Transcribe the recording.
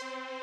Bye.